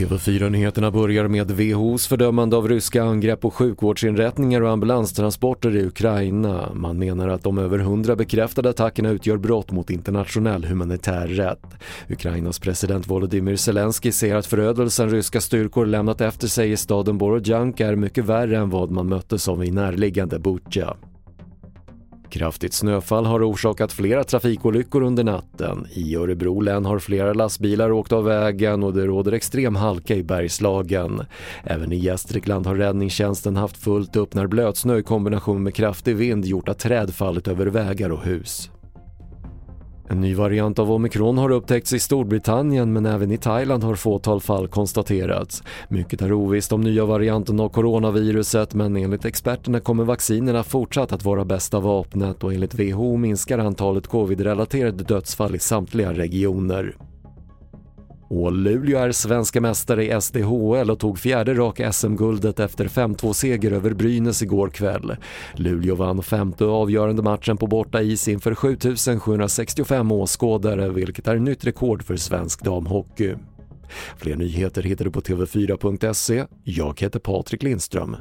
TV4-nyheterna börjar med WHOs fördömande av ryska angrepp på sjukvårdsinrättningar och ambulanstransporter i Ukraina. Man menar att de över hundra bekräftade attackerna utgör brott mot internationell humanitär rätt. Ukrainas president Volodymyr Zelensky säger att förödelsen ryska styrkor lämnat efter sig i staden Borodjanka är mycket värre än vad man möttes av i närliggande Butja. Kraftigt snöfall har orsakat flera trafikolyckor under natten. I Örebro län har flera lastbilar åkt av vägen och det råder extrem halka i Bergslagen. Även i Gästrikland har räddningstjänsten haft fullt upp när blötsnö i kombination med kraftig vind gjort att träd fallit över vägar och hus. En ny variant av omikron har upptäckts i Storbritannien men även i Thailand har fåtal fall konstaterats. Mycket är ovisst om nya varianten av coronaviruset men enligt experterna kommer vaccinerna fortsatt att vara bästa vapnet och enligt WHO minskar antalet covid-relaterade dödsfall i samtliga regioner. Och Luleå är svenska mästare i SDHL och tog fjärde raka SM-guldet efter 5-2-seger över Brynäs igår kväll. Luleå vann femte avgörande matchen på borta is inför 7765 åskådare vilket är nytt rekord för svensk damhockey. Fler nyheter hittar du på TV4.se. Jag heter Patrik Lindström.